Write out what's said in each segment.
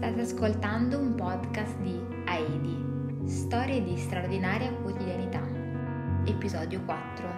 State ascoltando un podcast di Aedi, storie di straordinaria quotidianità, episodio 4.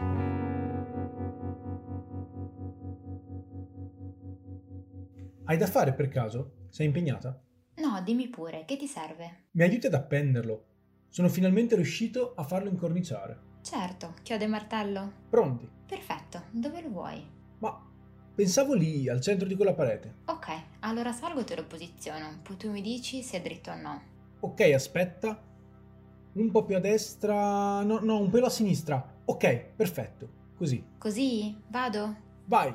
Hai da fare per caso? Sei impegnata? No, dimmi pure, che ti serve? Mi aiuti ad appenderlo. Sono finalmente riuscito a farlo incorniciare. Certo, chiodo e martello. Pronti? Perfetto, dove lo vuoi? Ma pensavo lì, al centro di quella parete. Ok, allora salgo e te lo posiziono, poi tu mi dici se è dritto o no. Ok, aspetta. Un po' più a destra. No, no, un pelo a sinistra. Ok, perfetto. Così. Così? Vado? Vai.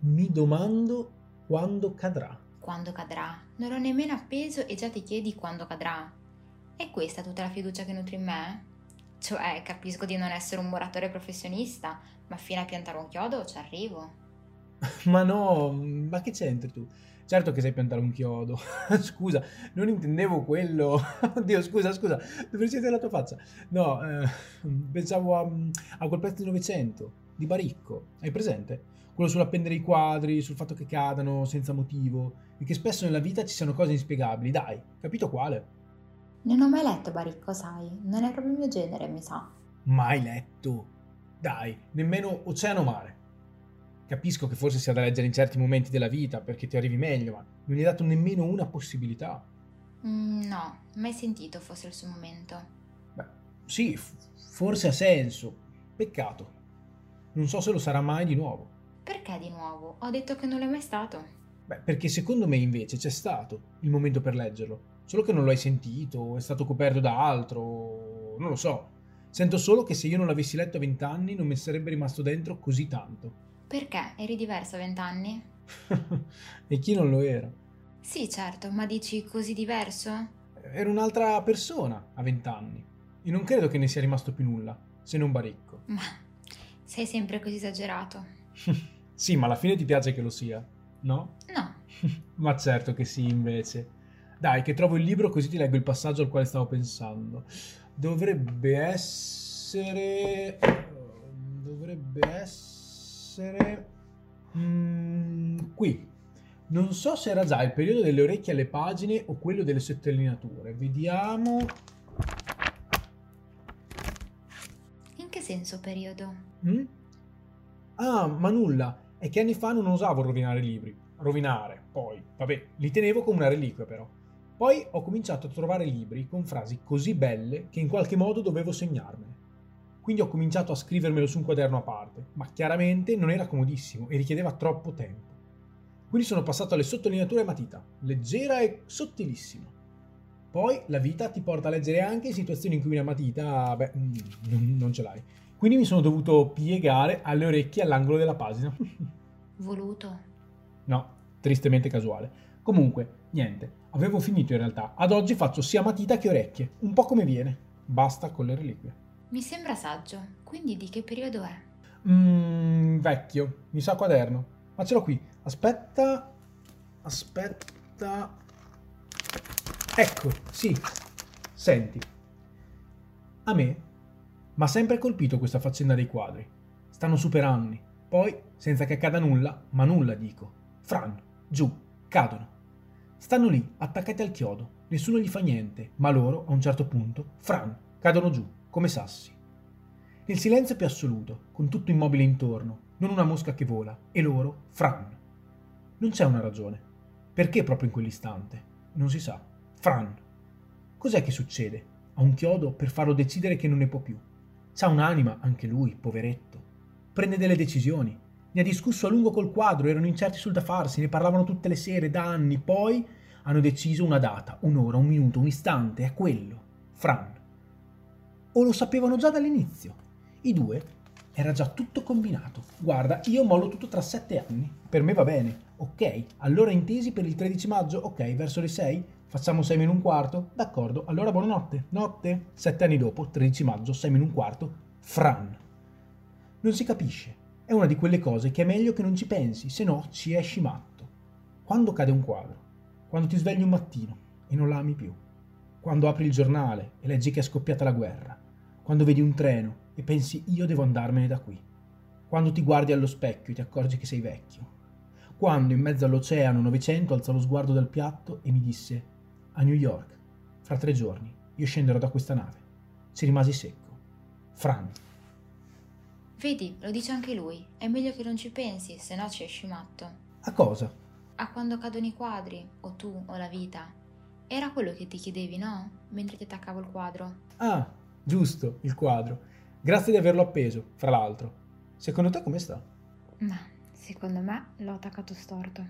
Mi domando quando cadrà. Quando cadrà? Non l'ho nemmeno appeso e già ti chiedi quando cadrà. È questa tutta la fiducia che nutri in me? Cioè, capisco di non essere un muratore professionista, ma fino a piantare un chiodo ci arrivo. Ma no, ma che c'entri tu? Certo che sai piantare un chiodo. scusa, non intendevo quello. Oddio, scusa, scusa, dovresti vedere la tua faccia. No, eh, pensavo a, a quel pezzo di Novecento, di Baricco. Hai presente? Quello sull'appendere i quadri, sul fatto che cadano senza motivo e che spesso nella vita ci siano cose inspiegabili. Dai, capito quale? Non ho mai letto Baricco, sai, non è proprio il mio genere, mi sa. Mai letto? Dai, nemmeno Oceano Mare. Capisco che forse sia da leggere in certi momenti della vita perché ti arrivi meglio, ma non gli hai dato nemmeno una possibilità. Mm, no, mai sentito fosse il suo momento. Beh, sì, f- forse ha senso. Peccato. Non so se lo sarà mai di nuovo. Perché di nuovo? Ho detto che non l'è mai stato. Beh, perché secondo me invece c'è stato il momento per leggerlo. Solo che non lo hai sentito, è stato coperto da altro, non lo so. Sento solo che se io non l'avessi letto a vent'anni non mi sarebbe rimasto dentro così tanto. Perché? Eri diverso a vent'anni? e chi non lo era? Sì, certo, ma dici così diverso? Era un'altra persona a vent'anni. E non credo che ne sia rimasto più nulla, se non Baricco. Ma sei sempre così esagerato. sì, ma alla fine ti piace che lo sia, no? No. ma certo che sì, invece. Dai, che trovo il libro così ti leggo il passaggio al quale stavo pensando. Dovrebbe essere... Dovrebbe essere... Mm, qui. Non so se era già il periodo delle orecchie alle pagine o quello delle sottolineature. Vediamo... In che senso periodo? Mm? Ah, ma nulla. È che anni fa non osavo rovinare libri. Rovinare, poi. Vabbè, li tenevo come una reliquia però. Poi ho cominciato a trovare libri con frasi così belle che in qualche modo dovevo segnarmene. Quindi ho cominciato a scrivermelo su un quaderno a parte, ma chiaramente non era comodissimo e richiedeva troppo tempo. Quindi sono passato alle sottolineature a matita, leggera e sottilissima. Poi la vita ti porta a leggere anche in situazioni in cui una matita, beh, non ce l'hai. Quindi mi sono dovuto piegare alle orecchie all'angolo della pagina. Voluto? No, tristemente casuale. Comunque, niente, avevo finito in realtà. Ad oggi faccio sia matita che orecchie, un po' come viene. Basta con le reliquie. Mi sembra saggio, quindi di che periodo è? Mmm, vecchio, mi sa quaderno. Ma ce l'ho qui. Aspetta. Aspetta. Ecco, sì. Senti. A me mi ha sempre colpito questa faccenda dei quadri. Stanno su per anni. Poi, senza che accada nulla, ma nulla dico. Fran, giù, cadono. Stanno lì, attaccati al chiodo. Nessuno gli fa niente, ma loro, a un certo punto, Fran, cadono giù, come sassi. Nel silenzio più assoluto, con tutto immobile intorno, non una mosca che vola, e loro, Fran. Non c'è una ragione. Perché proprio in quell'istante? Non si sa. Fran. Cos'è che succede? Ha un chiodo per farlo decidere che non ne può più. C'ha un'anima, anche lui, poveretto. Prende delle decisioni. Ne ha discusso a lungo col quadro, erano incerti sul da farsi, ne parlavano tutte le sere, da anni, poi hanno deciso una data, un'ora, un minuto, un istante, è quello. Fran. O lo sapevano già dall'inizio? I due era già tutto combinato. Guarda, io mollo tutto tra sette anni. Per me va bene. Ok, allora intesi per il 13 maggio? Ok, verso le 6? Facciamo 6 meno un quarto? D'accordo, allora buonanotte. Notte. Sette anni dopo, 13 maggio, 6 meno un quarto. Fran. Non si capisce. È una di quelle cose che è meglio che non ci pensi, se no ci esci matto. Quando cade un quadro? Quando ti svegli un mattino e non la ami più. Quando apri il giornale e leggi che è scoppiata la guerra. Quando vedi un treno e pensi io devo andarmene da qui. Quando ti guardi allo specchio e ti accorgi che sei vecchio. Quando in mezzo all'oceano Novecento alzò lo sguardo dal piatto e mi disse a New York, fra tre giorni, io scenderò da questa nave. Ci rimasi secco. Fran. Vedi, lo dice anche lui. È meglio che non ci pensi, se no ci esci matto. A cosa? A quando cadono i quadri, o tu, o la vita. Era quello che ti chiedevi, no? Mentre ti attaccavo il quadro. Ah, giusto, il quadro. Grazie di averlo appeso, fra l'altro. Secondo te come sta? Ma secondo me l'ho attaccato storto.